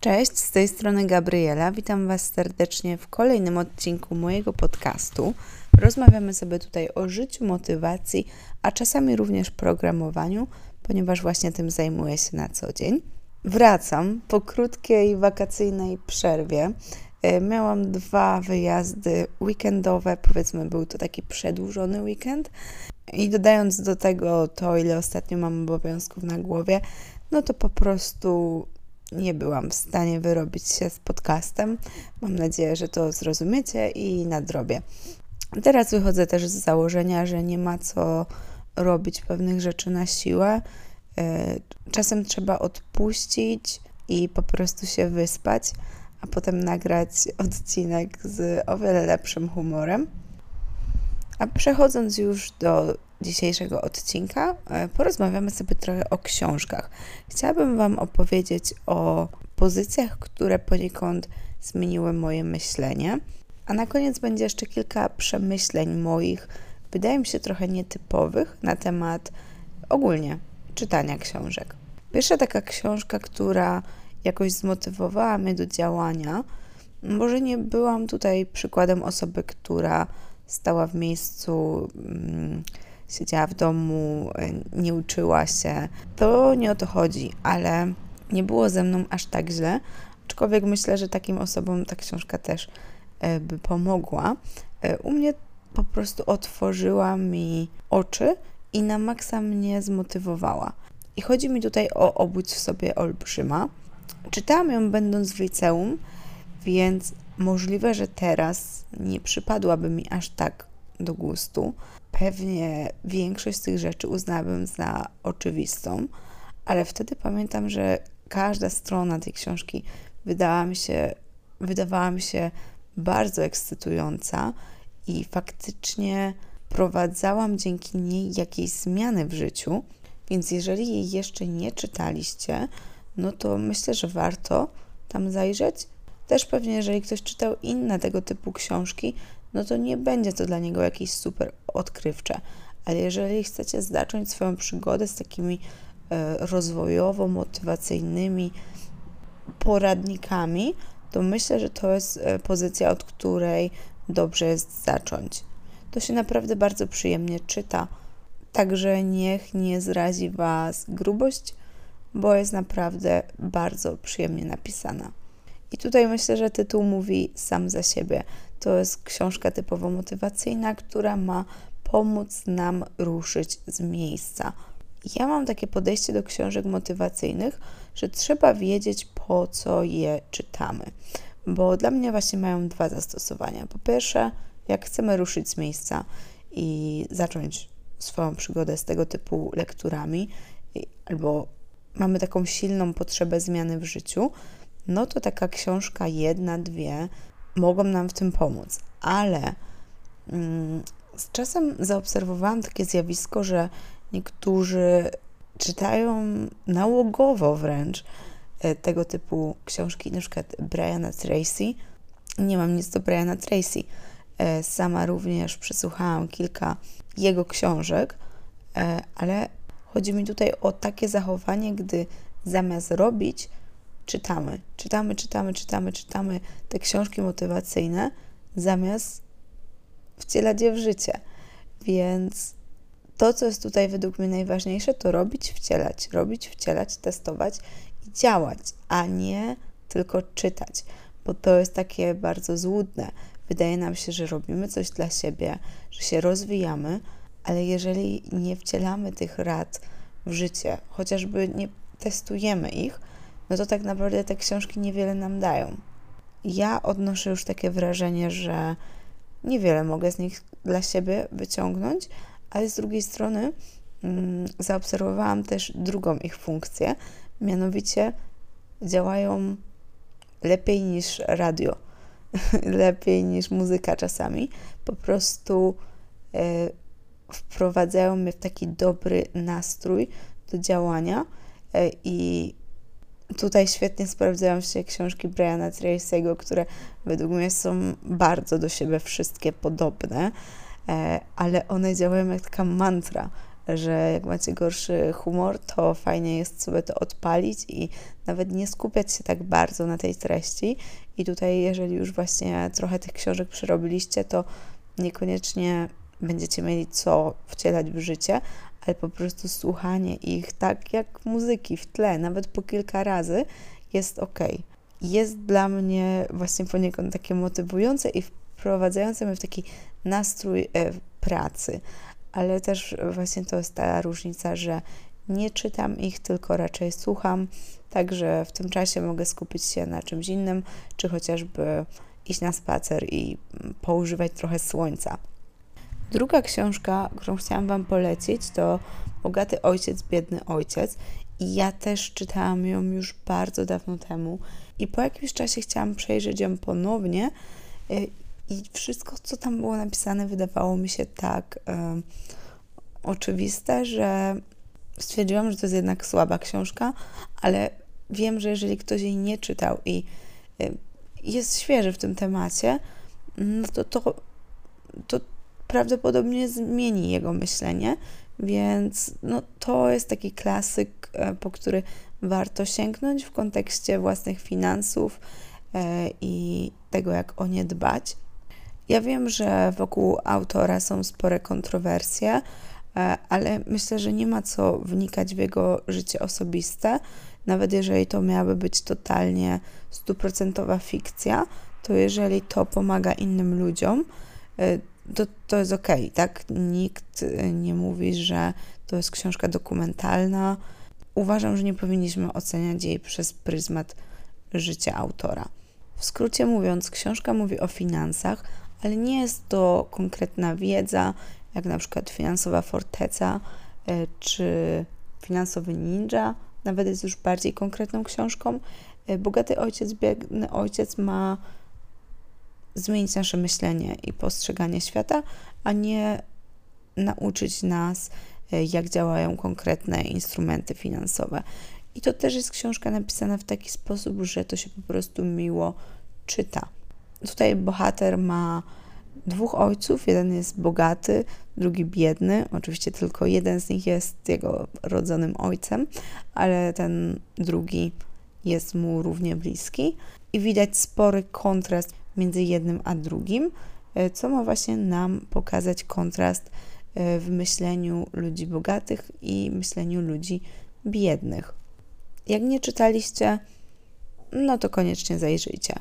Cześć, z tej strony Gabriela. Witam Was serdecznie w kolejnym odcinku mojego podcastu. Rozmawiamy sobie tutaj o życiu, motywacji, a czasami również programowaniu, ponieważ właśnie tym zajmuję się na co dzień. Wracam po krótkiej wakacyjnej przerwie. E, miałam dwa wyjazdy weekendowe, powiedzmy, był to taki przedłużony weekend. I dodając do tego to, ile ostatnio mam obowiązków na głowie, no to po prostu nie byłam w stanie wyrobić się z podcastem. Mam nadzieję, że to zrozumiecie i nadrobię. Teraz wychodzę też z założenia, że nie ma co robić pewnych rzeczy na siłę. E, czasem trzeba odpuścić i po prostu się wyspać, a potem nagrać odcinek z o wiele lepszym humorem. A przechodząc już do dzisiejszego odcinka e, porozmawiamy sobie trochę o książkach. Chciałabym Wam opowiedzieć o pozycjach, które poniekąd zmieniły moje myślenie. A na koniec będzie jeszcze kilka przemyśleń moich, wydaje mi się trochę nietypowych, na temat ogólnie czytania książek. Pierwsza taka książka, która jakoś zmotywowała mnie do działania, może nie byłam tutaj przykładem osoby, która stała w miejscu. Hmm, siedziała w domu, e, nie uczyła się. To nie o to chodzi, ale nie było ze mną aż tak źle, aczkolwiek myślę, że takim osobom ta książka też e, by pomogła. E, u mnie po prostu otworzyła mi oczy i na maksa mnie zmotywowała. I chodzi mi tutaj o Obudź w sobie olbrzyma. Czytałam ją będąc w liceum, więc możliwe, że teraz nie przypadłaby mi aż tak do gustu, pewnie większość z tych rzeczy uznałabym za oczywistą, ale wtedy pamiętam, że każda strona tej książki wydała mi się, wydawała mi się bardzo ekscytująca i faktycznie prowadzałam dzięki niej jakieś zmiany w życiu. Więc jeżeli jej jeszcze nie czytaliście, no to myślę, że warto tam zajrzeć. Też pewnie, jeżeli ktoś czytał inne tego typu książki, no to nie będzie to dla niego jakieś super odkrywcze. Ale jeżeli chcecie zacząć swoją przygodę z takimi e, rozwojowo-motywacyjnymi poradnikami, to myślę, że to jest e, pozycja, od której dobrze jest zacząć. To się naprawdę bardzo przyjemnie czyta. Także niech nie zrazi Was grubość, bo jest naprawdę bardzo przyjemnie napisana. I tutaj myślę, że tytuł mówi sam za siebie. To jest książka typowo motywacyjna, która ma pomóc nam ruszyć z miejsca. Ja mam takie podejście do książek motywacyjnych, że trzeba wiedzieć, po co je czytamy, bo dla mnie właśnie mają dwa zastosowania. Po pierwsze, jak chcemy ruszyć z miejsca i zacząć swoją przygodę z tego typu lekturami, albo mamy taką silną potrzebę zmiany w życiu, no to taka książka jedna, dwie mogą nam w tym pomóc. Ale mm, z czasem zaobserwowałam takie zjawisko, że niektórzy czytają nałogowo wręcz e, tego typu książki, na przykład Briana Tracy. Nie mam nic do Briana Tracy. E, sama również przesłuchałam kilka jego książek, e, ale chodzi mi tutaj o takie zachowanie, gdy zamiast robić, czytamy, czytamy, czytamy, czytamy, czytamy te książki motywacyjne, zamiast wcielać je w życie. Więc to, co jest tutaj według mnie najważniejsze, to robić, wcielać, robić, wcielać, testować i działać, a nie tylko czytać, bo to jest takie bardzo złudne. Wydaje nam się, że robimy coś dla siebie, że się rozwijamy, ale jeżeli nie wcielamy tych rad w życie, chociażby nie testujemy ich, no to tak naprawdę te książki niewiele nam dają. Ja odnoszę już takie wrażenie, że niewiele mogę z nich dla siebie wyciągnąć, ale z drugiej strony mm, zaobserwowałam też drugą ich funkcję, mianowicie działają lepiej niż radio, lepiej niż muzyka czasami. Po prostu y, wprowadzają mnie w taki dobry nastrój do działania y, i Tutaj świetnie sprawdzają się książki Briana Tracy'ego, które według mnie są bardzo do siebie wszystkie podobne, e, ale one działają jak taka mantra, że jak macie gorszy humor, to fajnie jest sobie to odpalić i nawet nie skupiać się tak bardzo na tej treści. I tutaj, jeżeli już właśnie trochę tych książek przerobiliście, to niekoniecznie będziecie mieli co wcielać w życie, ale po prostu słuchanie ich tak jak muzyki w tle, nawet po kilka razy, jest ok. Jest dla mnie właśnie poniekąd takie motywujące i wprowadzające mnie w taki nastrój e, pracy, ale też właśnie to jest ta różnica, że nie czytam ich, tylko raczej słucham, także w tym czasie mogę skupić się na czymś innym, czy chociażby iść na spacer i poużywać trochę słońca. Druga książka, którą chciałam Wam polecić, to Bogaty Ojciec, Biedny Ojciec. I ja też czytałam ją już bardzo dawno temu. I po jakimś czasie chciałam przejrzeć ją ponownie. Y, I wszystko, co tam było napisane, wydawało mi się tak y, oczywiste, że stwierdziłam, że to jest jednak słaba książka, ale wiem, że jeżeli ktoś jej nie czytał i y, jest świeży w tym temacie, no to, to, to prawdopodobnie zmieni jego myślenie, więc no, to jest taki klasyk, e, po który warto sięgnąć w kontekście własnych finansów e, i tego, jak o nie dbać. Ja wiem, że wokół autora są spore kontrowersje, e, ale myślę, że nie ma co wnikać w jego życie osobiste. Nawet jeżeli to miałaby być totalnie stuprocentowa fikcja, to jeżeli to pomaga innym ludziom, to, to jest okej, okay, tak? Nikt y, nie mówi, że to jest książka dokumentalna. Uważam, że nie powinniśmy oceniać jej przez pryzmat życia autora. W skrócie mówiąc, książka mówi o finansach, ale nie jest to konkretna wiedza, jak na przykład finansowa forteca y, czy finansowy ninja. Nawet jest już bardziej konkretną książką. Y, Bogaty ojciec, biedny ojciec ma zmienić nasze myślenie i postrzeganie świata, a nie nauczyć nas, e, jak działają konkretne instrumenty finansowe. I to też jest książka napisana w taki sposób, że to się po prostu miło czyta. Tutaj bohater ma dwóch ojców, jeden jest bogaty, drugi biedny. Oczywiście tylko jeden z nich jest jego rodzonym ojcem, ale ten drugi jest mu równie bliski. I widać spory kontrast między jednym a drugim, e, co ma właśnie nam pokazać kontrast e, w myśleniu ludzi bogatych i myśleniu ludzi biednych. Jak nie czytaliście, no to koniecznie zajrzyjcie.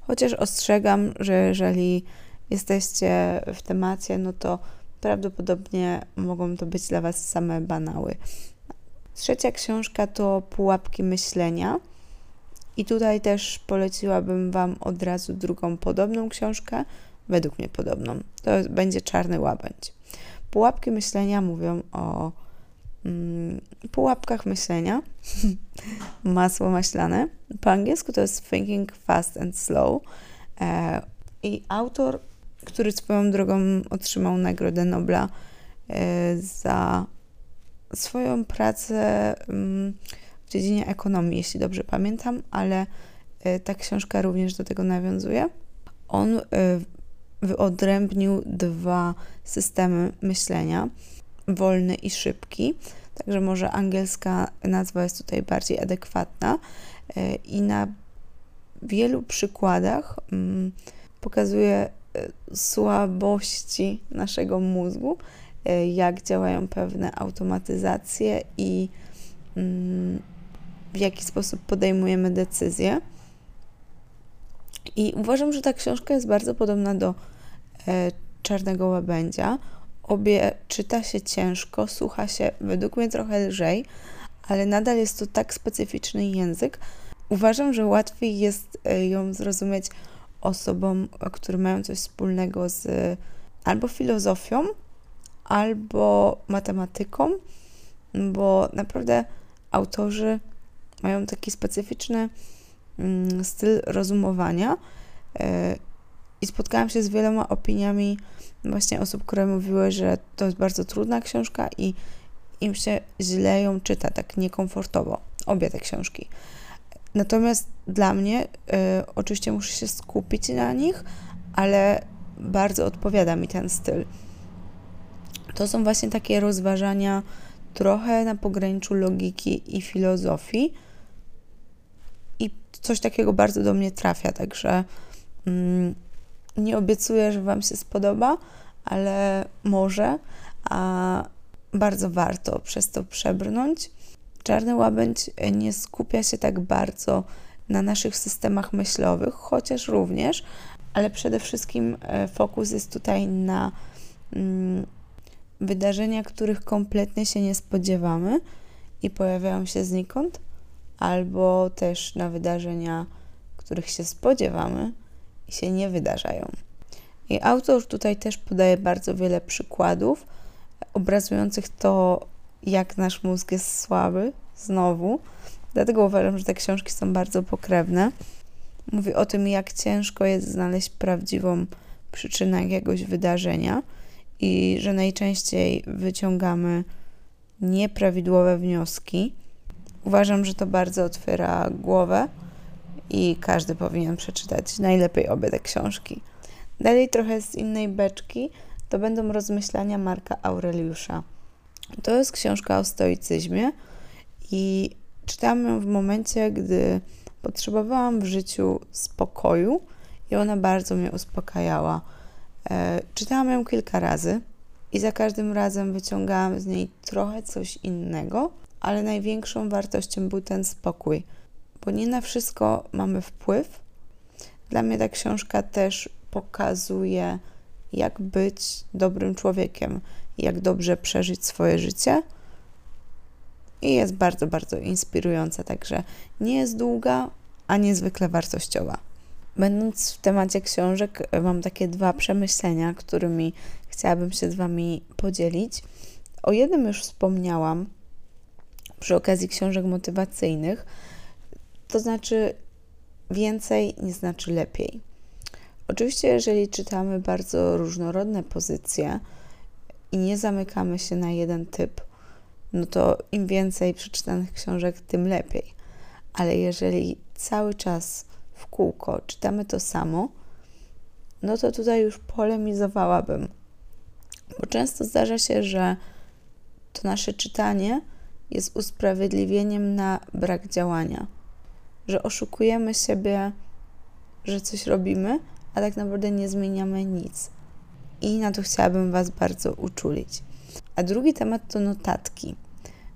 Chociaż ostrzegam, że jeżeli jesteście w temacie, no to prawdopodobnie mogą to być dla Was same banały. Trzecia książka to Pułapki myślenia. I tutaj też poleciłabym Wam od razu drugą podobną książkę, według mnie podobną. To będzie Czarny Łabędź. Pułapki myślenia mówią o mm, pułapkach myślenia. Masło maślane. Po angielsku to jest Thinking Fast and Slow. E, I autor, który swoją drogą otrzymał Nagrodę Nobla e, za swoją pracę. Mm, w dziedzinie ekonomii, jeśli dobrze pamiętam, ale e, ta książka również do tego nawiązuje. On e, wyodrębnił dwa systemy myślenia, wolny i szybki, także może angielska nazwa jest tutaj bardziej adekwatna e, i na wielu przykładach mm, pokazuje słabości naszego mózgu, jak działają pewne automatyzacje i mm, w jaki sposób podejmujemy decyzje. I uważam, że ta książka jest bardzo podobna do e, Czarnego Łabędzia. Obie czyta się ciężko, słucha się według mnie trochę lżej, ale nadal jest to tak specyficzny język. Uważam, że łatwiej jest e, ją zrozumieć osobom, które mają coś wspólnego z albo filozofią, albo matematyką, bo naprawdę autorzy mają taki specyficzny mm, styl rozumowania. E, I spotkałam się z wieloma opiniami właśnie osób, które mówiły, że to jest bardzo trudna książka i im się źle ją czyta, tak niekomfortowo. Obie te książki. Natomiast dla mnie, y, oczywiście muszę się skupić na nich, ale bardzo odpowiada mi ten styl. To są właśnie takie rozważania trochę na pograniczu logiki i filozofii. I coś takiego bardzo do mnie trafia, także mm, nie obiecuję, że Wam się spodoba, ale może, a bardzo warto przez to przebrnąć. Czarny łabędź nie skupia się tak bardzo na naszych systemach myślowych, chociaż również, ale przede wszystkim e, fokus jest tutaj na mm, wydarzenia, których kompletnie się nie spodziewamy i pojawiają się znikąd, albo też na wydarzenia, których się spodziewamy i się nie wydarzają. I autor tutaj też podaje bardzo wiele przykładów obrazujących to, jak nasz mózg jest słaby, znowu. Dlatego uważam, że te książki są bardzo pokrewne. Mówi o tym, jak ciężko jest znaleźć prawdziwą przyczynę jakiegoś wydarzenia i że najczęściej wyciągamy nieprawidłowe wnioski. Uważam, że to bardzo otwiera głowę i każdy powinien przeczytać najlepiej obie te książki. Dalej trochę z innej beczki to będą rozmyślania Marka Aureliusza. To jest książka o stoicyzmie i czytałam ją w momencie, gdy potrzebowałam w życiu spokoju i ona bardzo mnie uspokajała. E, czytałam ją kilka razy i za każdym razem wyciągałam z niej trochę coś innego, ale największą wartością był ten spokój, bo nie na wszystko mamy wpływ. Dla mnie ta książka też pokazuje, jak być dobrym człowiekiem, jak dobrze przeżyć swoje życie. I jest bardzo, bardzo inspirująca, także nie jest długa, a niezwykle wartościowa. Będąc w temacie książek, mam takie dwa przemyślenia, którymi chciałabym się z Wami podzielić. O jednym już wspomniałam przy okazji książek motywacyjnych, to znaczy więcej nie znaczy lepiej. Oczywiście, jeżeli czytamy bardzo różnorodne pozycje i nie zamykamy się na jeden typ, no to im więcej przeczytanych książek, tym lepiej. Ale jeżeli cały czas w kółko czytamy to samo, no to tutaj już polemizowałabym. Bo często zdarza się, że to nasze czytanie jest usprawiedliwieniem na brak działania. Że oszukujemy siebie, że coś robimy, a tak naprawdę nie zmieniamy nic. I na to chciałabym Was bardzo uczulić. A drugi temat to notatki.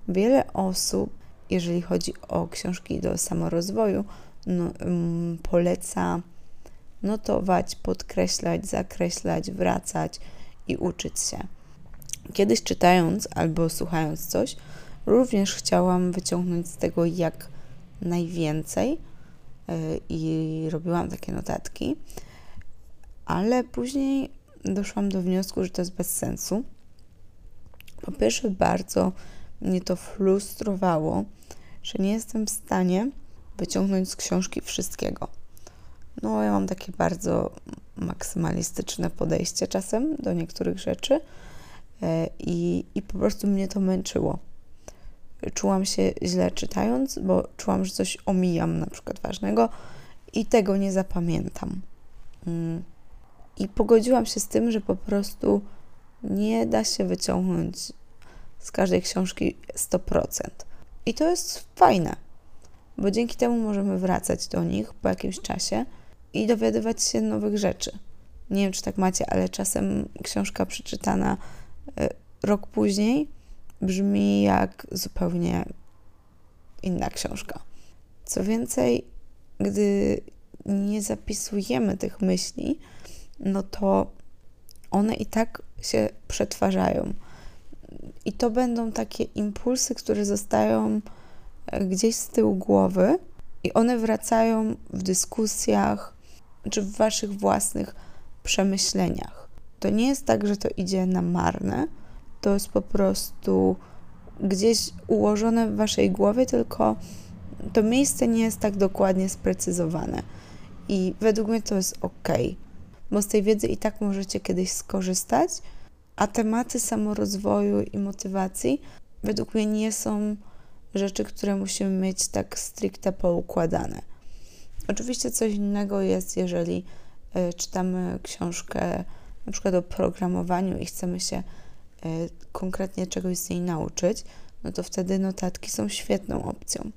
Wiele osób, jeżeli chodzi o książki do samorozwoju, no, um, poleca notować, podkreślać, zakreślać, wracać i uczyć się. Kiedyś czytając albo słuchając coś, również chciałam wyciągnąć z tego jak najwięcej yy, i robiłam takie notatki ale później doszłam do wniosku, że to jest bez sensu. Po pierwsze, bardzo mnie to frustrowało, że nie jestem w stanie wyciągnąć z książki wszystkiego. No, ja mam takie bardzo maksymalistyczne podejście czasem do niektórych rzeczy e, i, i po prostu mnie to męczyło. Czułam się źle czytając, bo czułam, że coś omijam, na przykład ważnego, i tego nie zapamiętam. Mm. I pogodziłam się z tym, że po prostu nie da się wyciągnąć z każdej książki 100%. I to jest fajne, bo dzięki temu możemy wracać do nich po jakimś czasie i dowiadywać się nowych rzeczy. Nie wiem, czy tak macie, ale czasem książka przeczytana e, rok później brzmi jak zupełnie inna książka. Co więcej, gdy nie zapisujemy tych myśli, no to one i tak się przetwarzają. I to będą takie impulsy, które zostają e, gdzieś z tyłu głowy i one wracają w dyskusjach czy w waszych własnych przemyśleniach. To nie jest tak, że to idzie na marne, to jest po prostu gdzieś ułożone w waszej głowie, tylko to miejsce nie jest tak dokładnie sprecyzowane. I według mnie to jest ok bo z tej wiedzy i tak możecie kiedyś skorzystać, a tematy samorozwoju i motywacji według mnie nie są rzeczy, które musimy mieć tak stricte poukładane. Oczywiście coś innego jest, jeżeli y, czytamy książkę na przykład o programowaniu i chcemy się konkretnie czegoś z niej nauczyć, no to wtedy notatki są świetną opcją.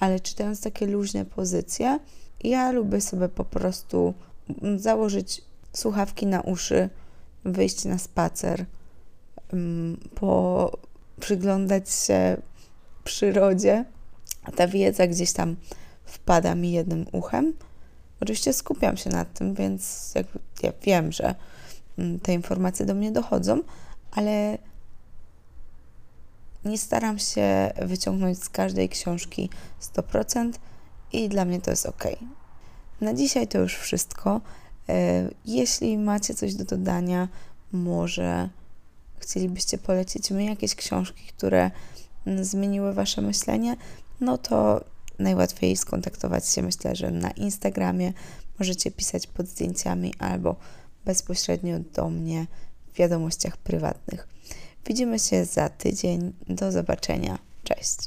Ale czytając takie luźne pozycje, ja lubię sobie po prostu założyć słuchawki na uszy, wyjść na spacer, po przyglądać się przyrodzie, ta wiedza gdzieś tam wpada mi jednym uchem. Oczywiście skupiam się nad tym, więc ja wiem, że te informacje do mnie dochodzą, ale nie staram się wyciągnąć z każdej książki 100% i dla mnie to jest ok. Na dzisiaj to już wszystko. E, jeśli macie coś do dodania, może chcielibyście polecić mi jakieś książki, które mm, zmieniły Wasze myślenie, no to najłatwiej skontaktować się, myślę, że na Instagramie możecie pisać pod zdjęciami albo bezpośrednio do mnie wiadomościach prywatnych. Widzimy się za tydzień. Do zobaczenia. Cześć.